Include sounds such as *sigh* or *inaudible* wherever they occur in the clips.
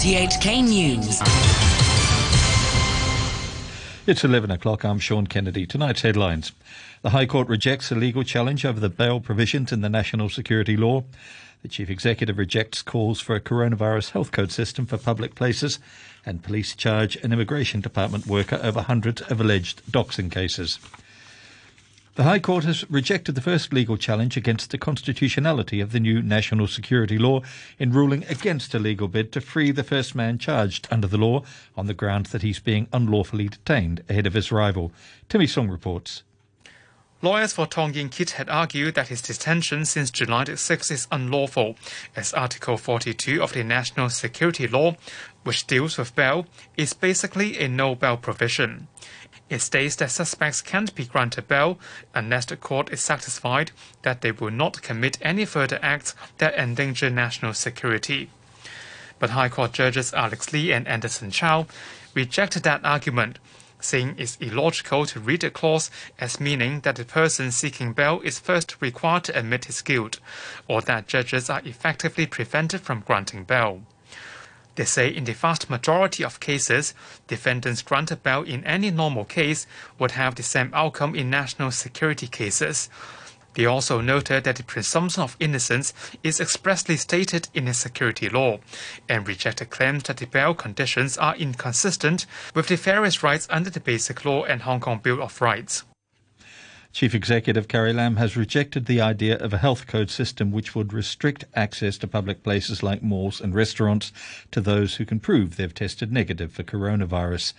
RTHK News. It's 11 o'clock. I'm Sean Kennedy. Tonight's headlines. The High Court rejects a legal challenge over the bail provisions in the national security law. The Chief Executive rejects calls for a coronavirus health code system for public places. And police charge an immigration department worker over hundreds of alleged doxing cases. The High Court has rejected the first legal challenge against the constitutionality of the new national security law in ruling against a legal bid to free the first man charged under the law on the ground that he's being unlawfully detained ahead of his rival. Timmy Song reports. Lawyers for Tong Ying Kit had argued that his detention since July 6 is unlawful, as Article 42 of the National Security Law, which deals with bail, is basically a no bail provision. It states that suspects can't be granted bail unless the court is satisfied that they will not commit any further acts that endanger national security. But High Court judges Alex Lee and Anderson Chow rejected that argument, saying it's illogical to read the clause as meaning that the person seeking bail is first required to admit his guilt, or that judges are effectively prevented from granting bail. They say in the vast majority of cases, defendants granted bail in any normal case would have the same outcome in national security cases. They also noted that the presumption of innocence is expressly stated in the security law and rejected claims that the bail conditions are inconsistent with the various rights under the Basic Law and Hong Kong Bill of Rights. Chief Executive Carrie Lam has rejected the idea of a health code system which would restrict access to public places like malls and restaurants to those who can prove they've tested negative for coronavirus.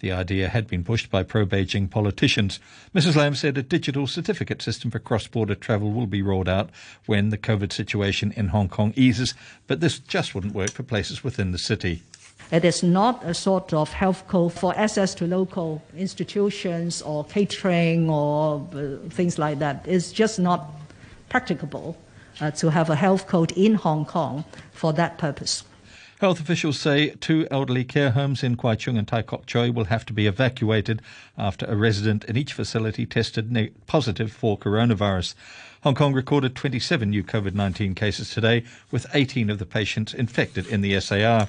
The idea had been pushed by pro Beijing politicians. Mrs. Lam said a digital certificate system for cross border travel will be rolled out when the COVID situation in Hong Kong eases, but this just wouldn't work for places within the city. It is not a sort of health code for access to local institutions or catering or uh, things like that. It's just not practicable uh, to have a health code in Hong Kong for that purpose. Health officials say two elderly care homes in Kwai Chung and Tai Kok Tsui will have to be evacuated after a resident in each facility tested positive for coronavirus. Hong Kong recorded 27 new COVID 19 cases today, with 18 of the patients infected in the SAR.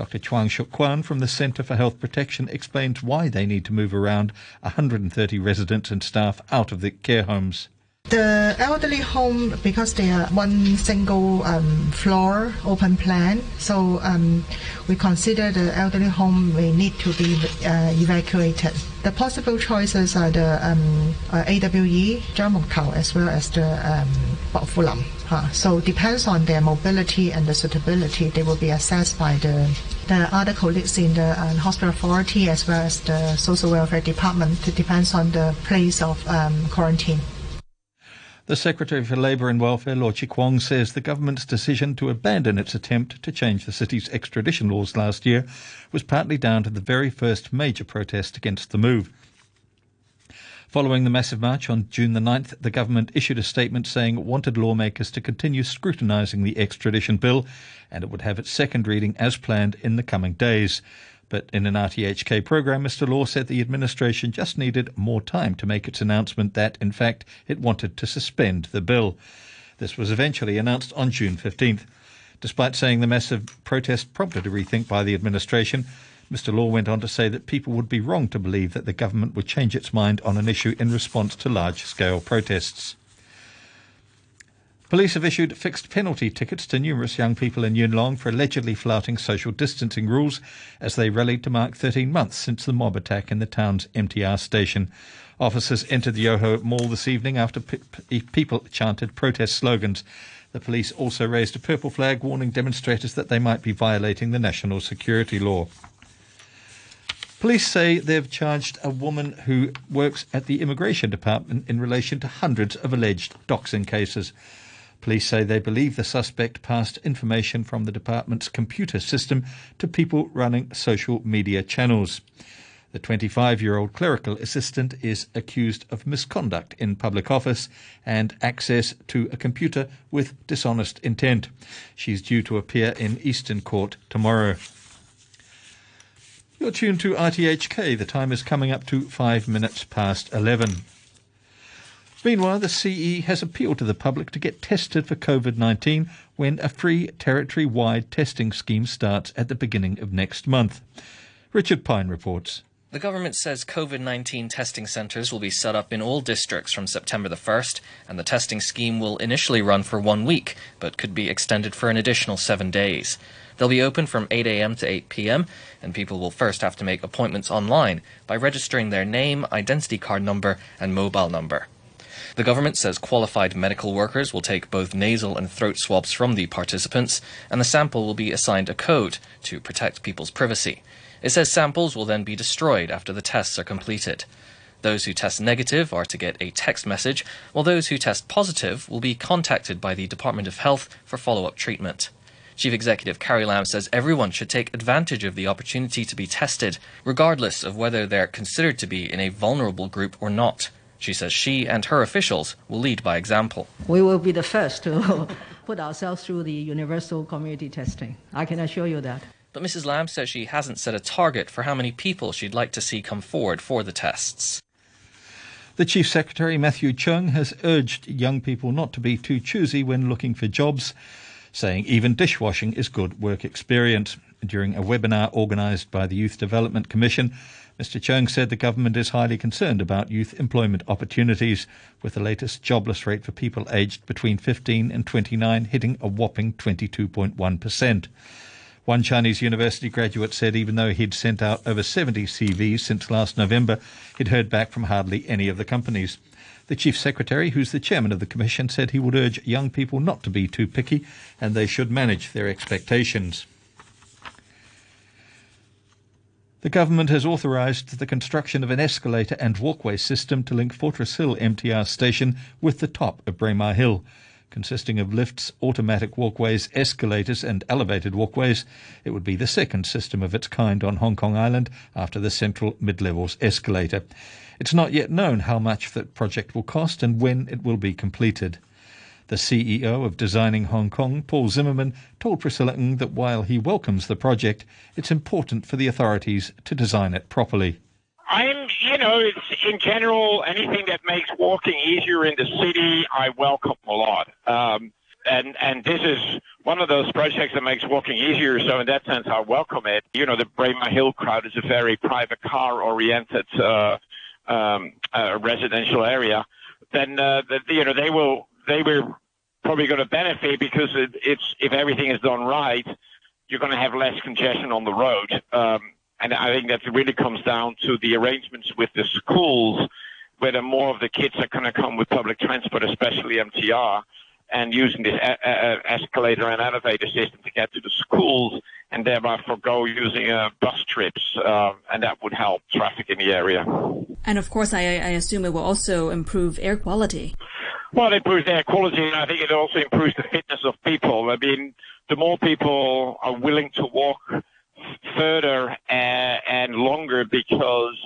Dr. Chuang Shuk Kwan from the Centre for Health Protection explains why they need to move around 130 residents and staff out of the care homes. The elderly home, because they are one single um, floor open plan, so um, we consider the elderly home may need to be uh, evacuated. The possible choices are the um, uh, AWE, Jamukau, as well as the um, Fulam. Uh, so depends on their mobility and the suitability. They will be assessed by the the other colleagues in the uh, hospital authority as well as the social welfare department. It depends on the place of um, quarantine. The Secretary for Labour and Welfare, Law Chi Kwong, says the government's decision to abandon its attempt to change the city's extradition laws last year was partly down to the very first major protest against the move. Following the massive march on June the 9th, the government issued a statement saying it wanted lawmakers to continue scrutinising the extradition bill and it would have its second reading as planned in the coming days. But in an RTHK program, Mr. Law said the administration just needed more time to make its announcement that, in fact, it wanted to suspend the bill. This was eventually announced on June 15th. Despite saying the massive protest prompted a rethink by the administration, Mr. Law went on to say that people would be wrong to believe that the government would change its mind on an issue in response to large scale protests. Police have issued fixed penalty tickets to numerous young people in Yuen Long for allegedly flouting social distancing rules as they rallied to mark 13 months since the mob attack in the town's MTR station. Officers entered the Yoho Mall this evening after pe- people chanted protest slogans. The police also raised a purple flag warning demonstrators that they might be violating the national security law. Police say they've charged a woman who works at the immigration department in relation to hundreds of alleged doxing cases. Police say they believe the suspect passed information from the department's computer system to people running social media channels. The 25 year old clerical assistant is accused of misconduct in public office and access to a computer with dishonest intent. She's due to appear in Eastern Court tomorrow. You're tuned to RTHK. The time is coming up to five minutes past 11. Meanwhile, the CE has appealed to the public to get tested for COVID 19 when a free territory wide testing scheme starts at the beginning of next month. Richard Pine reports. The government says COVID 19 testing centres will be set up in all districts from September the 1st, and the testing scheme will initially run for one week, but could be extended for an additional seven days. They'll be open from 8 a.m. to 8 p.m., and people will first have to make appointments online by registering their name, identity card number, and mobile number. The government says qualified medical workers will take both nasal and throat swabs from the participants, and the sample will be assigned a code to protect people's privacy. It says samples will then be destroyed after the tests are completed. Those who test negative are to get a text message, while those who test positive will be contacted by the Department of Health for follow up treatment. Chief Executive Carrie Lam says everyone should take advantage of the opportunity to be tested, regardless of whether they're considered to be in a vulnerable group or not. She says she and her officials will lead by example. We will be the first to *laughs* put ourselves through the universal community testing. I can assure you that. But Mrs. Lam says she hasn't set a target for how many people she'd like to see come forward for the tests. The Chief Secretary, Matthew Cheung, has urged young people not to be too choosy when looking for jobs, saying even dishwashing is good work experience. During a webinar organised by the Youth Development Commission, Mr. Cheung said the government is highly concerned about youth employment opportunities, with the latest jobless rate for people aged between 15 and 29 hitting a whopping 22.1%. One Chinese university graduate said even though he'd sent out over 70 CVs since last November, he'd heard back from hardly any of the companies. The Chief Secretary, who's the chairman of the Commission, said he would urge young people not to be too picky and they should manage their expectations. The government has authorised the construction of an escalator and walkway system to link Fortress Hill MTR station with the top of Braemar Hill consisting of lifts, automatic walkways, escalators, and elevated walkways. It would be the second system of its kind on Hong Kong Island after the central mid levels escalator. It's not yet known how much the project will cost and when it will be completed. The CEO of Designing Hong Kong, Paul Zimmerman, told Priscilla Ng that while he welcomes the project, it's important for the authorities to design it properly. I'm, you know, in general anything that makes walking easier in the city, I welcome a lot. Um, and and this is one of those projects that makes walking easier. So in that sense, I welcome it. You know, the Braemar Hill crowd is a very private car-oriented uh, um, uh, residential area. Then uh, the, you know they will they were probably going to benefit because it, it's if everything is done right, you're going to have less congestion on the road. Um, and I think that really comes down to the arrangements with the schools, whether more of the kids are going to come with public transport, especially MTR, and using this a- a- escalator and elevator system to get to the schools, and thereby forego using uh, bus trips, uh, and that would help traffic in the area. And of course, I, I assume it will also improve air quality. Well, it improves air quality, and I think it also improves the fitness of people. I mean, the more people are willing to walk further and, and longer because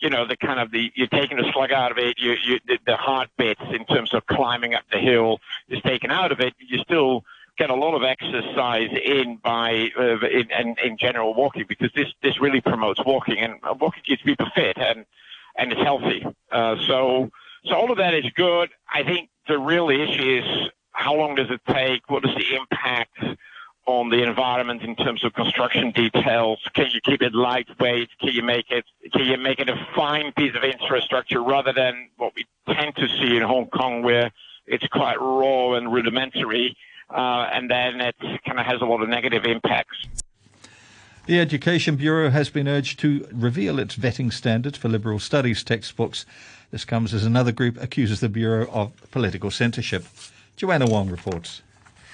you know the kind of the you're taking the slug out of it. You, you the, the hard bits in terms of climbing up the hill is taken out of it. You still get a lot of exercise in by uh, in, in, in general walking because this this really promotes walking and walking keeps people fit and and it's healthy. Uh, so so all of that is good. I think the real issue is how long does it take? What is the impact? on the environment in terms of construction details? Can you keep it lightweight? Can you make it can you make it a fine piece of infrastructure rather than what we tend to see in Hong Kong where it's quite raw and rudimentary, uh, and then it kind of has a lot of negative impacts. The Education Bureau has been urged to reveal its vetting standards for liberal studies textbooks. This comes as another group accuses the Bureau of political censorship. Joanna Wong reports.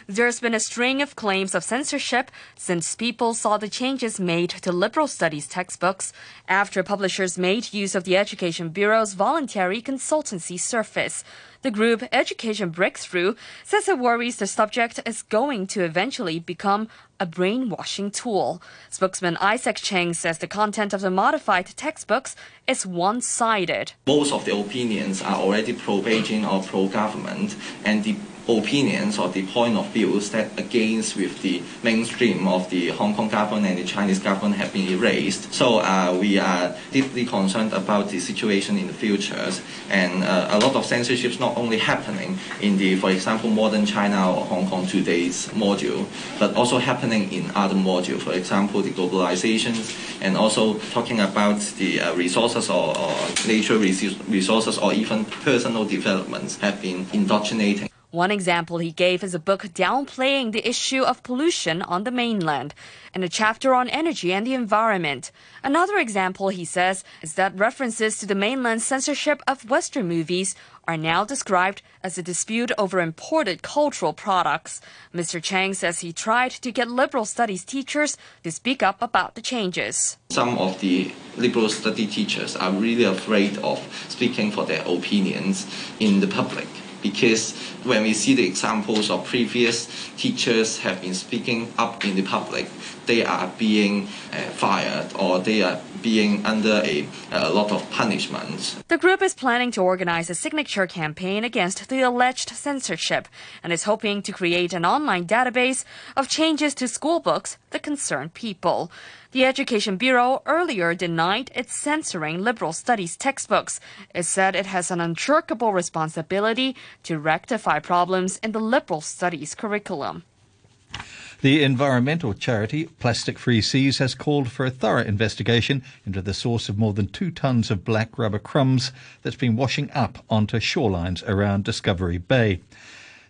There's been a string of claims of censorship since people saw the changes made to liberal studies textbooks after publishers made use of the Education Bureau's voluntary consultancy service. The group Education Breakthrough says it worries the subject is going to eventually become a brainwashing tool. Spokesman Isaac Cheng says the content of the modified textbooks is one sided. Most of the opinions are already pro Beijing or pro government, and the opinions or the point of views that against with the mainstream of the Hong Kong government and the Chinese government have been erased. So uh, we are deeply concerned about the situation in the future, and uh, a lot of censorships not only happening in the, for example, modern China or Hong Kong today's module, but also happening in other modules. For example, the globalization, and also talking about the uh, resources or, or natural resources or even personal developments have been indoctrinating. One example he gave is a book downplaying the issue of pollution on the mainland and a chapter on energy and the environment. Another example, he says, is that references to the mainland censorship of Western movies are now described as a dispute over imported cultural products. Mr. Chang says he tried to get liberal studies teachers to speak up about the changes. Some of the liberal study teachers are really afraid of speaking for their opinions in the public because when we see the examples of previous teachers have been speaking up in the public, they are being uh, fired or they are being under a, a lot of punishments. The group is planning to organize a signature campaign against the alleged censorship and is hoping to create an online database of changes to school books that concern people. The Education Bureau earlier denied it's censoring liberal studies textbooks. It said it has an unshirkable responsibility to rectify problems in the liberal studies curriculum. The environmental charity Plastic Free Seas has called for a thorough investigation into the source of more than two tons of black rubber crumbs that's been washing up onto shorelines around Discovery Bay.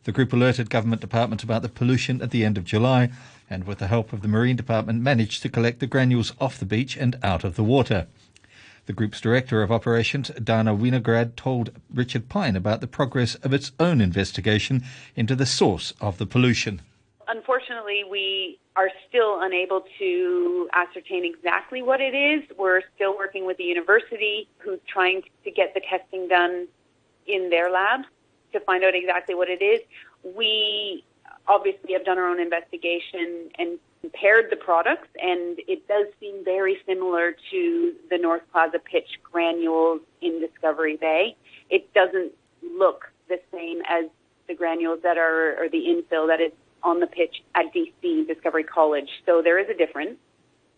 The group alerted government departments about the pollution at the end of July and with the help of the Marine Department managed to collect the granules off the beach and out of the water. The group's director of operations, Dana Winograd, told Richard Pine about the progress of its own investigation into the source of the pollution. Unfortunately, we are still unable to ascertain exactly what it is. We're still working with the university who's trying to get the testing done in their labs to find out exactly what it is. We obviously have done our own investigation and compared the products, and it does seem very similar to the North Plaza pitch granules in Discovery Bay. It doesn't look the same as the granules that are, or the infill that is on the pitch at DC Discovery College. So there is a difference.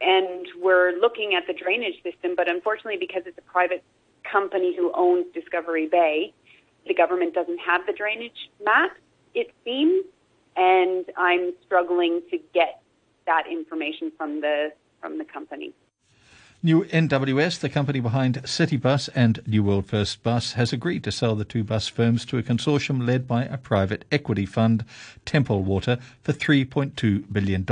And we're looking at the drainage system, but unfortunately, because it's a private company who owns Discovery Bay, the government doesn't have the drainage map, it seems and I'm struggling to get that information from the from the company. New NWS, the company behind Citybus and New World First Bus, has agreed to sell the two bus firms to a consortium led by a private equity fund, Templewater, for $3.2 billion.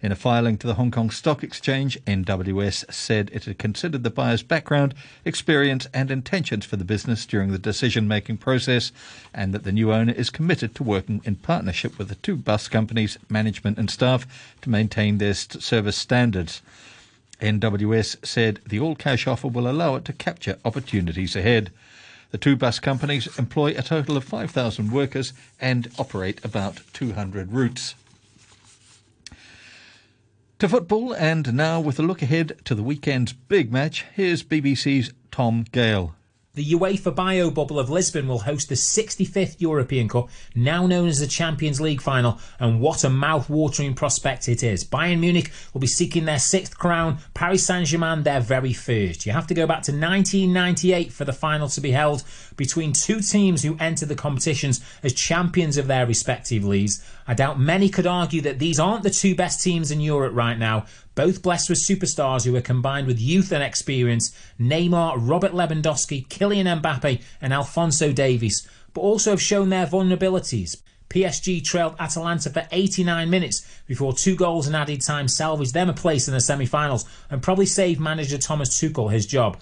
In a filing to the Hong Kong Stock Exchange, NWS said it had considered the buyer's background, experience, and intentions for the business during the decision making process, and that the new owner is committed to working in partnership with the two bus companies' management and staff to maintain their service standards. NWS said the all cash offer will allow it to capture opportunities ahead. The two bus companies employ a total of 5,000 workers and operate about 200 routes. To football, and now with a look ahead to the weekend's big match, here's BBC's Tom Gale. The UEFA Bio Bubble of Lisbon will host the 65th European Cup, now known as the Champions League final, and what a mouth-watering prospect it is. Bayern Munich will be seeking their sixth crown, Paris Saint-Germain their very first. You have to go back to 1998 for the final to be held between two teams who entered the competitions as champions of their respective leagues. I doubt many could argue that these aren't the two best teams in Europe right now, both blessed with superstars who are combined with youth and experience Neymar, Robert Lewandowski, Kylian Mbappe, and Alphonso Davies, but also have shown their vulnerabilities. PSG trailed Atalanta for 89 minutes before two goals in added time salvaged them a place in the semi finals and probably saved manager Thomas Tuchel his job.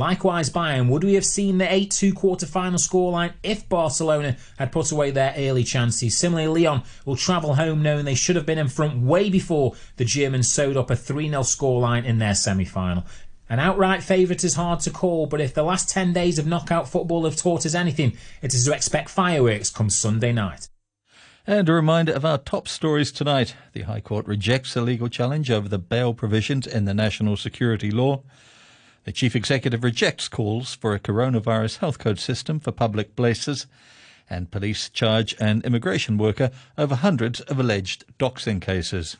Likewise, Bayern, would we have seen the 8 2 quarter final scoreline if Barcelona had put away their early chances? Similarly, Lyon will travel home knowing they should have been in front way before the Germans sewed up a 3 0 scoreline in their semi final. An outright favourite is hard to call, but if the last 10 days of knockout football have taught us anything, it is to expect fireworks come Sunday night. And a reminder of our top stories tonight. The High Court rejects a legal challenge over the bail provisions in the national security law. The chief executive rejects calls for a coronavirus health code system for public places. And police charge an immigration worker over hundreds of alleged doxing cases.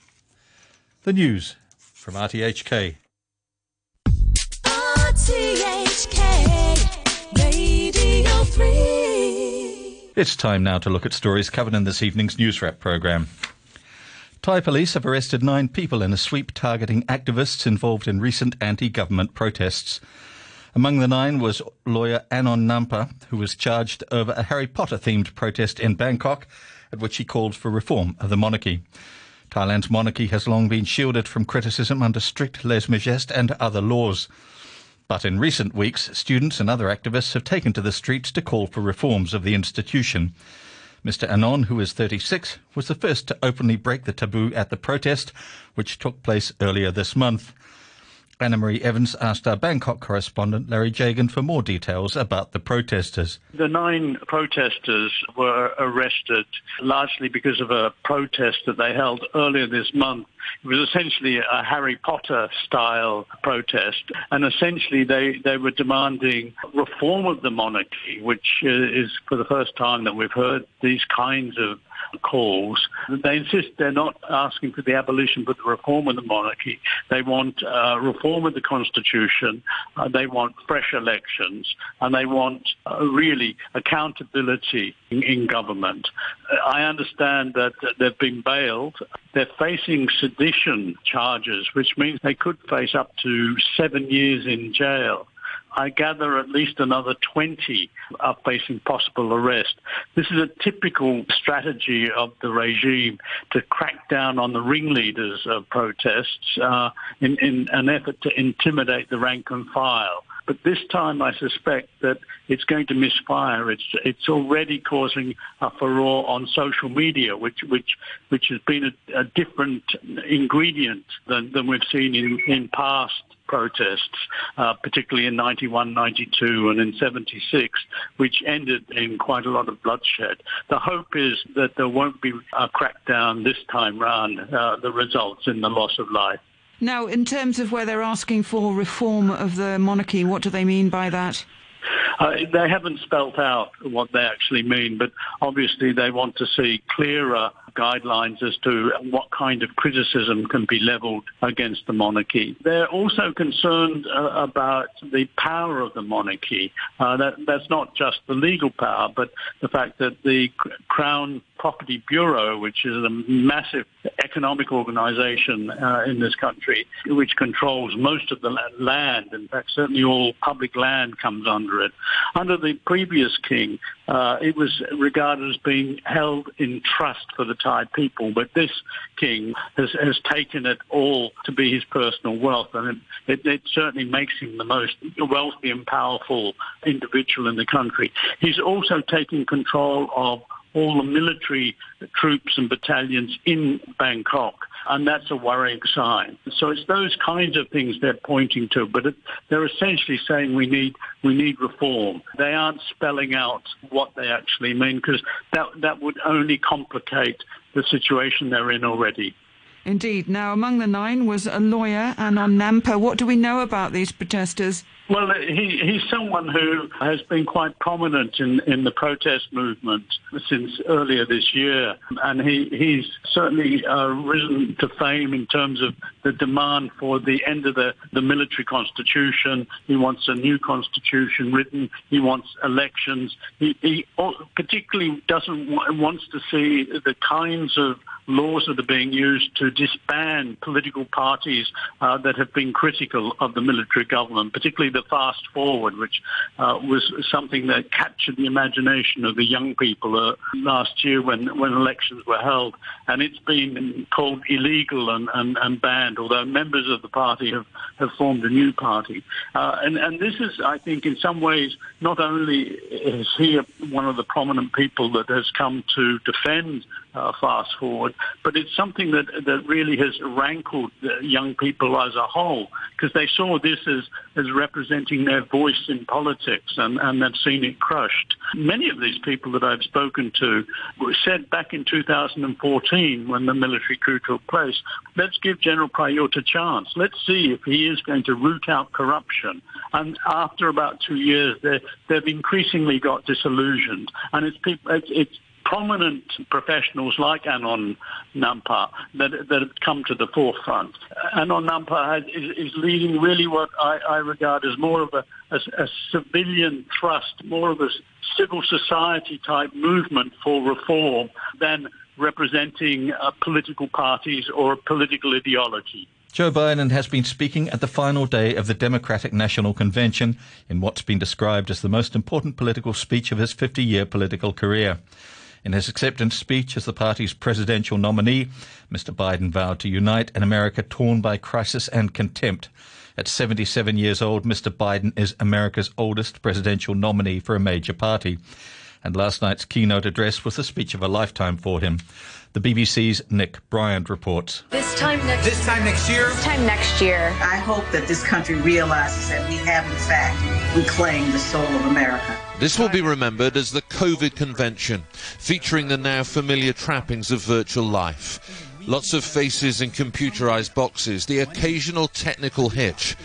The news from RTHK. RTHK Radio 3. It's time now to look at stories covered in this evening's News Wrap programme. Thai police have arrested nine people in a sweep targeting activists involved in recent anti government protests. Among the nine was lawyer Anon Nampa, who was charged over a Harry Potter themed protest in Bangkok, at which he called for reform of the monarchy. Thailand's monarchy has long been shielded from criticism under strict lèse majesté and other laws. But in recent weeks, students and other activists have taken to the streets to call for reforms of the institution. Mr. Anon, who is 36, was the first to openly break the taboo at the protest, which took place earlier this month. Annemarie Evans asked our Bangkok correspondent Larry Jagan for more details about the protesters. The nine protesters were arrested largely because of a protest that they held earlier this month. It was essentially a Harry Potter style protest, and essentially they, they were demanding reform of the monarchy, which uh, is for the first time that we've heard these kinds of calls. They insist they're not asking for the abolition but the reform of the monarchy. They want uh, reform of the constitution. Uh, they want fresh elections, and they want uh, really accountability in, in government. I understand that they've been bailed. They're facing sedition charges, which means they could face up to seven years in jail. I gather at least another 20 are facing possible arrest. This is a typical strategy of the regime to crack down on the ringleaders of protests uh, in, in an effort to intimidate the rank and file. But this time, I suspect that it's going to misfire. It's it's already causing a furore on social media, which which which has been a, a different ingredient than, than we've seen in, in past protests, uh, particularly in 91, 92 and in 76, which ended in quite a lot of bloodshed. The hope is that there won't be a crackdown this time round uh, that results in the loss of life. Now, in terms of where they're asking for reform of the monarchy, what do they mean by that? Uh, they haven't spelt out what they actually mean, but obviously they want to see clearer guidelines as to what kind of criticism can be levelled against the monarchy. They're also concerned uh, about the power of the monarchy. Uh, that, that's not just the legal power, but the fact that the Crown Property Bureau, which is a massive economic organization uh, in this country, which controls most of the land. In fact, certainly all public land comes under it. Under the previous king, uh, it was regarded as being held in trust for the Thai people, but this king has, has taken it all to be his personal wealth, and it, it, it certainly makes him the most wealthy and powerful individual in the country. He's also taking control of all the military troops and battalions in Bangkok. And that's a worrying sign. So it's those kinds of things they're pointing to, but it, they're essentially saying we need we need reform. They aren't spelling out what they actually mean because that that would only complicate the situation they're in already. Indeed. Now, among the nine was a lawyer, Anon Nampa. What do we know about these protesters? Well, he, he's someone who has been quite prominent in, in the protest movement since earlier this year. And he, he's certainly uh, risen to fame in terms of the demand for the end of the, the military constitution. He wants a new constitution written. He wants elections. He, he particularly doesn't wants to see the kinds of laws that are being used to disband political parties uh, that have been critical of the military government, particularly the Fast Forward, which uh, was something that captured the imagination of the young people uh, last year when, when elections were held. And it's been called illegal and, and, and banned, although members of the party have, have formed a new party. Uh, and, and this is, I think, in some ways, not only is he one of the prominent people that has come to defend uh, Fast Forward, but it's something that, that really has rankled young people as a whole because they saw this as, as representing their voice in politics and, and they've seen it crushed. Many of these people that I've spoken to said back in 2014 when the military coup took place, let's give General Prayut a chance. Let's see if he is going to root out corruption. And after about two years, they've increasingly got disillusioned. And it's, people, it's, it's prominent professionals like Anon Nampha that, that have come to the forefront. Anon Nampha is, is, leading really what I, I regard as more of a, a, a, civilian thrust, more of a civil society type movement for reform than representing uh, political parties or a political ideology. Joe Biden has been speaking at the final day of the Democratic National Convention in what's been described as the most important political speech of his 50 year political career. In his acceptance speech as the party's presidential nominee, Mr. Biden vowed to unite an America torn by crisis and contempt. At 77 years old, Mr. Biden is America's oldest presidential nominee for a major party. And last night's keynote address was the speech of a lifetime for him. The BBC's Nick Bryant reports. This time next This time next year. This time next year. I hope that this country realizes that we have in fact reclaimed the soul of America. This will be remembered as the COVID convention, featuring the now familiar trappings of virtual life. Lots of faces in computerized boxes, the occasional technical hitch.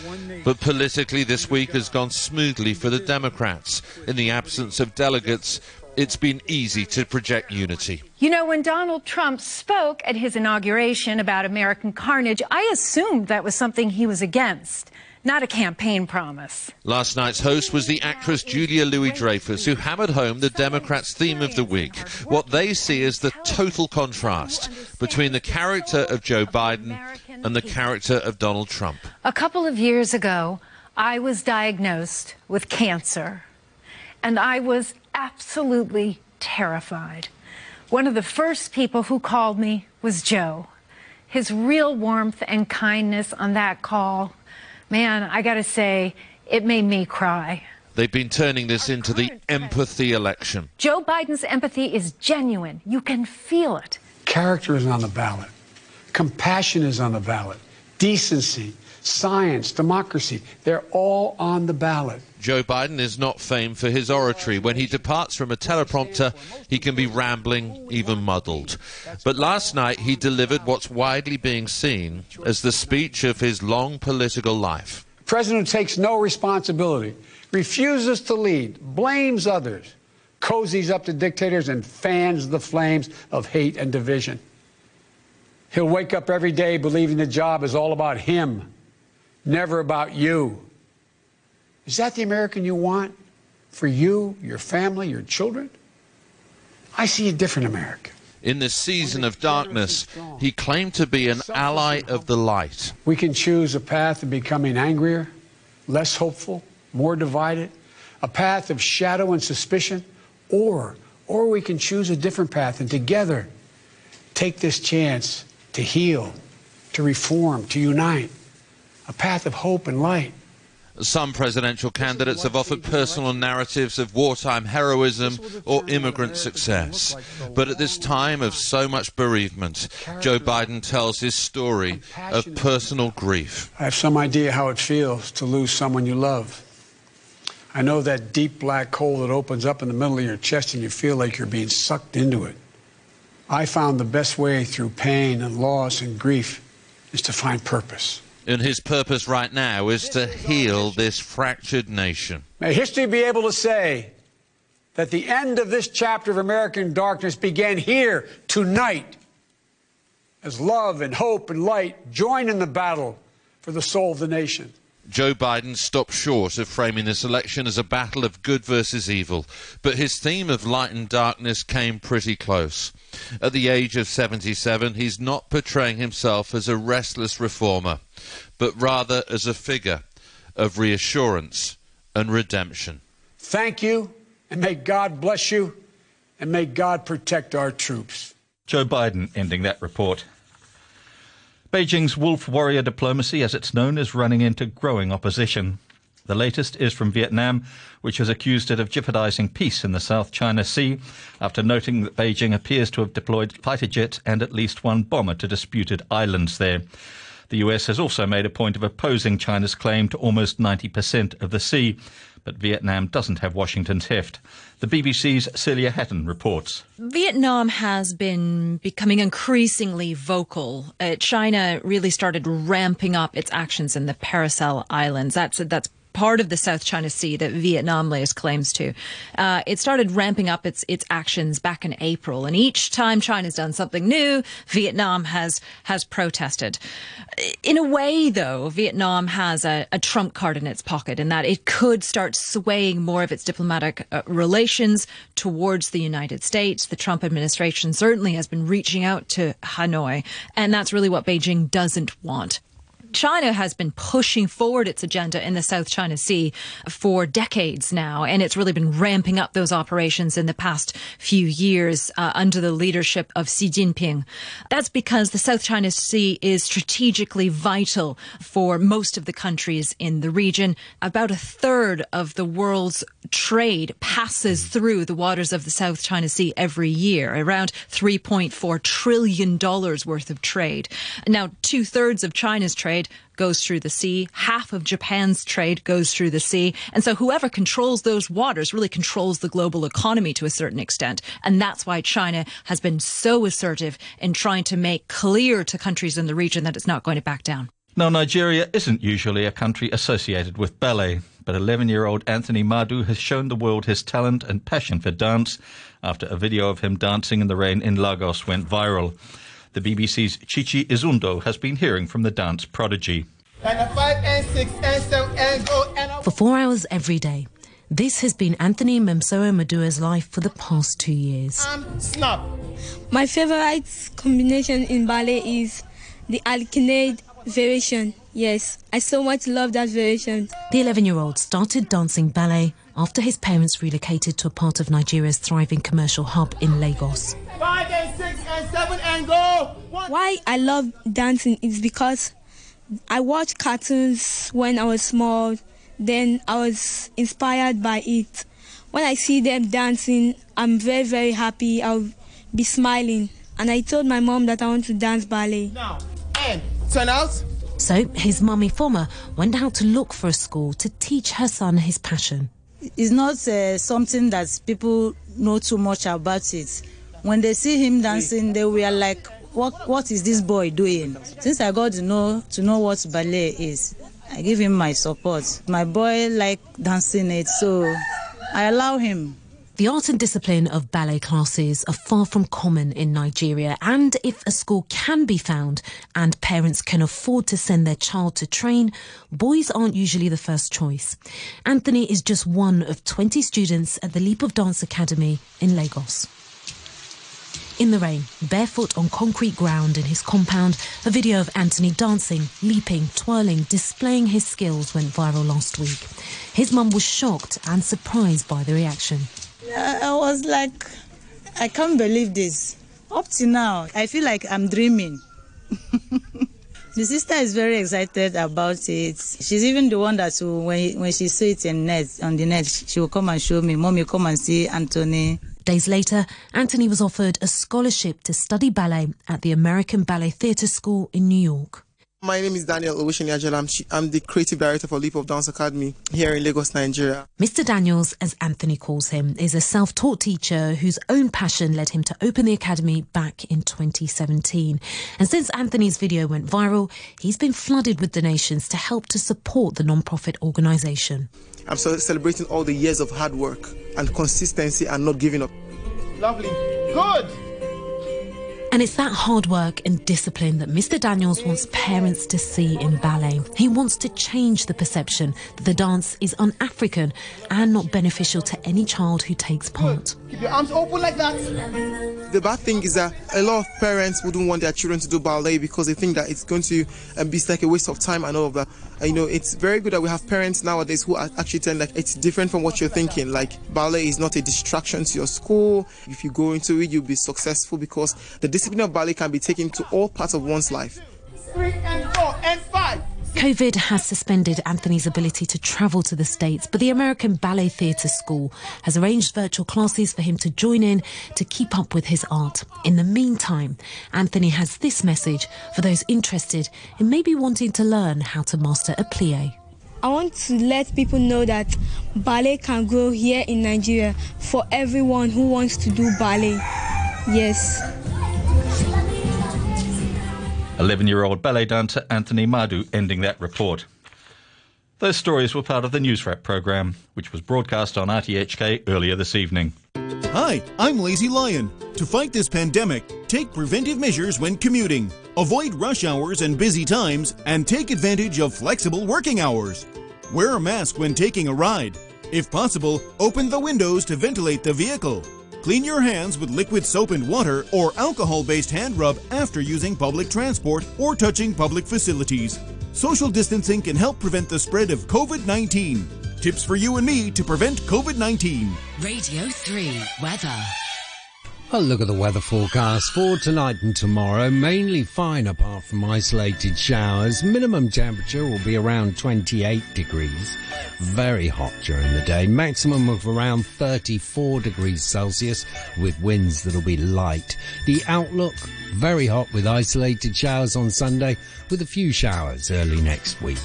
But politically, this week has gone smoothly for the Democrats. In the absence of delegates, it's been easy to project unity. You know, when Donald Trump spoke at his inauguration about American carnage, I assumed that was something he was against not a campaign promise. Last night's host was the actress Julia Louis Dreyfus, who hammered home the Democrats' theme of the week what they see as the total contrast between the character of Joe Biden and the character of Donald Trump. A couple of years ago, I was diagnosed with cancer, and I was absolutely terrified. One of the first people who called me was Joe. His real warmth and kindness on that call man, I got to say, it made me cry. They've been turning this into the empathy election. Joe Biden's empathy is genuine. You can feel it. Character is on the ballot. Compassion is on the ballot. Decency, science, democracy, they're all on the ballot. Joe Biden is not famed for his oratory. When he departs from a teleprompter, he can be rambling, even muddled. But last night he delivered what's widely being seen as the speech of his long political life. President takes no responsibility, refuses to lead, blames others, cozies up to dictators, and fans the flames of hate and division. He'll wake up every day believing the job is all about him, never about you. Is that the American you want for you, your family, your children? I see a different America. In this season of darkness, he claimed to be an ally of the light. We can choose a path of becoming angrier, less hopeful, more divided, a path of shadow and suspicion, or or we can choose a different path and together take this chance to heal, to reform, to unite, a path of hope and light. Some presidential candidates have offered personal narratives of wartime heroism or immigrant success. But at this time of so much bereavement, Joe Biden tells his story of personal grief. I have some idea how it feels to lose someone you love. I know that deep black hole that opens up in the middle of your chest and you feel like you're being sucked into it. I found the best way through pain and loss and grief is to find purpose. And his purpose right now is to heal this fractured nation. May history be able to say that the end of this chapter of American darkness began here tonight as love and hope and light join in the battle for the soul of the nation. Joe Biden stopped short of framing this election as a battle of good versus evil, but his theme of light and darkness came pretty close. At the age of 77, he's not portraying himself as a restless reformer, but rather as a figure of reassurance and redemption. Thank you, and may God bless you, and may God protect our troops. Joe Biden ending that report. Beijing's wolf warrior diplomacy, as it's known, is running into growing opposition. The latest is from Vietnam, which has accused it of jeopardizing peace in the South China Sea after noting that Beijing appears to have deployed fighter jets and at least one bomber to disputed islands there. The US has also made a point of opposing China's claim to almost 90% of the sea, but Vietnam doesn't have Washington's heft. The BBC's Celia Hatton reports. Vietnam has been becoming increasingly vocal. Uh, China really started ramping up its actions in the Paracel Islands. That's that's part of the South China Sea that Vietnam lays claims to. Uh, it started ramping up its its actions back in April, and each time China's done something new, Vietnam has has protested. In a way, though, Vietnam has a, a trump card in its pocket in that it could start swaying more of its diplomatic uh, relations towards the United States. The Trump administration certainly has been reaching out to Hanoi, and that's really what Beijing doesn't want. China has been pushing forward its agenda in the South China Sea for decades now, and it's really been ramping up those operations in the past few years uh, under the leadership of Xi Jinping. That's because the South China Sea is strategically vital for most of the countries in the region. About a third of the world's trade passes through the waters of the South China Sea every year, around $3.4 trillion worth of trade. Now, two thirds of China's trade goes through the sea. Half of Japan's trade goes through the sea. And so whoever controls those waters really controls the global economy to a certain extent. And that's why China has been so assertive in trying to make clear to countries in the region that it's not going to back down. Now, Nigeria isn't usually a country associated with ballet, but 11 year old Anthony Madu has shown the world his talent and passion for dance after a video of him dancing in the rain in Lagos went viral. The BBC's Chichi Izundu has been hearing from the dance prodigy. For four hours every day, this has been Anthony Mmesoma Madua's life for the past two years. My favorite combination in ballet is the Harlequinade variation. Yes, I so much love that variation. The 11 year old started dancing ballet after his parents relocated to a part of Nigeria's thriving commercial hub in Lagos. Five and six and seven and go. Why I love dancing is because I watched cartoons when I was small. Then I was inspired by it. When I see them dancing, I'm very very happy. I'll be smiling. And I told my mom that I want to dance ballet. Now, and turn out. So his mummy Foma went out to look for a school to teach her son his passion. It's not uh, something that people know too much about it. When they see him dancing, they were like, "What? What is this boy doing?" Since I got to know to know what ballet is, I give him my support. My boy like dancing it, so I allow him. The art and discipline of ballet classes are far from common in Nigeria, and if a school can be found and parents can afford to send their child to train, boys aren't usually the first choice. Anthony is just one of 20 students at the Leap of Dance Academy in Lagos. In the rain, barefoot on concrete ground in his compound, a video of Anthony dancing, leaping, twirling, displaying his skills went viral last week. His mum was shocked and surprised by the reaction. I was like, I can't believe this. Up to now, I feel like I'm dreaming. *laughs* the sister is very excited about it. She's even the one that will, when when she sees it in net on the net, she will come and show me, "Mommy, come and see Anthony." Days later, Anthony was offered a scholarship to study ballet at the American Ballet Theatre School in New York. My name is Daniel Owishiniajala. I'm, I'm the creative director for Leap of Dance Academy here in Lagos, Nigeria. Mr. Daniels, as Anthony calls him, is a self taught teacher whose own passion led him to open the academy back in 2017. And since Anthony's video went viral, he's been flooded with donations to help to support the non-profit organisation. I'm so celebrating all the years of hard work and consistency and not giving up. Lovely. Good. And it's that hard work and discipline that Mr. Daniels wants parents to see in ballet. He wants to change the perception that the dance is un African and not beneficial to any child who takes part. Keep your arms open like that. The bad thing is that a lot of parents wouldn't want their children to do ballet because they think that it's going to um, be like a waste of time and all of that. And, you know, it's very good that we have parents nowadays who are actually telling like it's different from what you're thinking. Like ballet is not a distraction to your school. If you go into it, you'll be successful because the discipline of ballet can be taken to all parts of one's life. Three and four and five, COVID has suspended Anthony's ability to travel to the States, but the American Ballet Theatre School has arranged virtual classes for him to join in to keep up with his art. In the meantime, Anthony has this message for those interested in maybe wanting to learn how to master a plie. I want to let people know that ballet can grow here in Nigeria for everyone who wants to do ballet. Yes. 11 year old ballet dancer Anthony Madu ending that report. Those stories were part of the News Wrap program, which was broadcast on RTHK earlier this evening. Hi, I'm Lazy Lion. To fight this pandemic, take preventive measures when commuting. Avoid rush hours and busy times, and take advantage of flexible working hours. Wear a mask when taking a ride. If possible, open the windows to ventilate the vehicle. Clean your hands with liquid soap and water or alcohol based hand rub after using public transport or touching public facilities. Social distancing can help prevent the spread of COVID 19. Tips for you and me to prevent COVID 19. Radio 3 Weather. A look at the weather forecast for tonight and tomorrow. Mainly fine apart from isolated showers. Minimum temperature will be around 28 degrees. Very hot during the day. Maximum of around 34 degrees Celsius with winds that'll be light. The outlook, very hot with isolated showers on Sunday with a few showers early next week.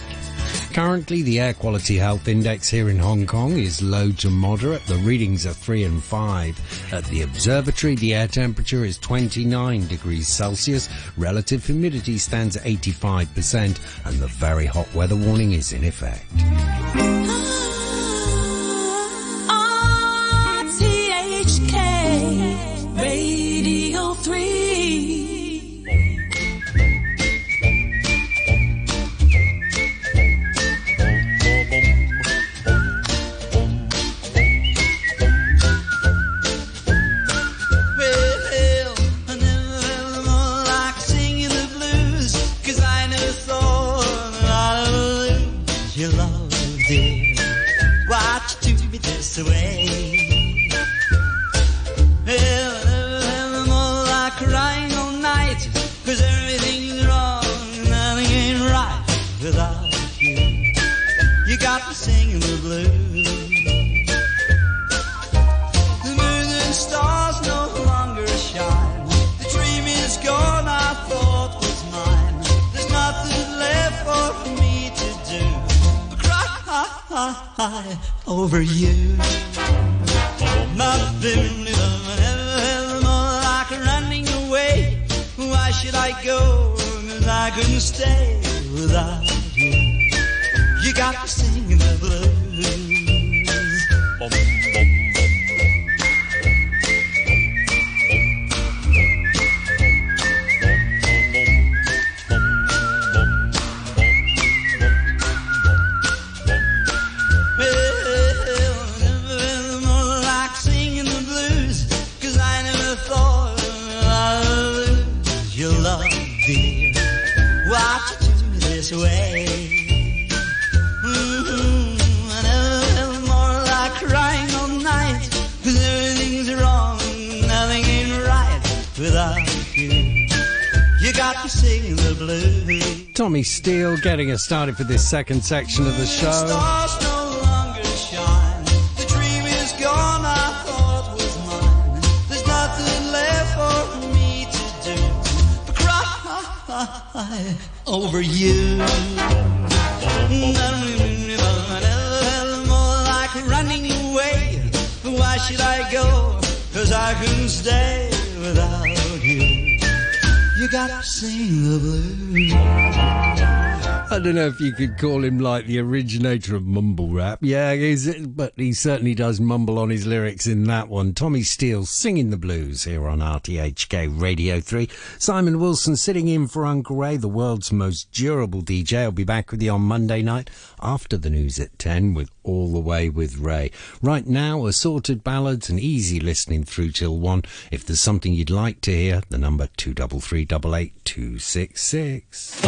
Currently, the air quality health index here in Hong Kong is low to moderate. The readings are 3 and 5. At the observatory, the air temperature is 29 degrees Celsius. Relative humidity stands at 85% and the very hot weather warning is in effect. Cry over you. Oh, nothing ever more like running away. Why should I go? 'Cause I couldn't stay without you. You got me singing the blues. Blues. Tommy Steele getting us started for this second section of the show. Over you. More like running away. Why should I go? Cause I couldn't stay. You gotta sing the blues. I don't know if you could call him like the originator of mumble rap. Yeah, but he certainly does mumble on his lyrics in that one. Tommy Steele singing the blues here on RTHK Radio 3. Simon Wilson sitting in for Uncle Ray, the world's most durable DJ. I'll be back with you on Monday night after the news at 10 with All the Way with Ray. Right now, assorted ballads and easy listening through till 1. If there's something you'd like to hear, the number 233 266.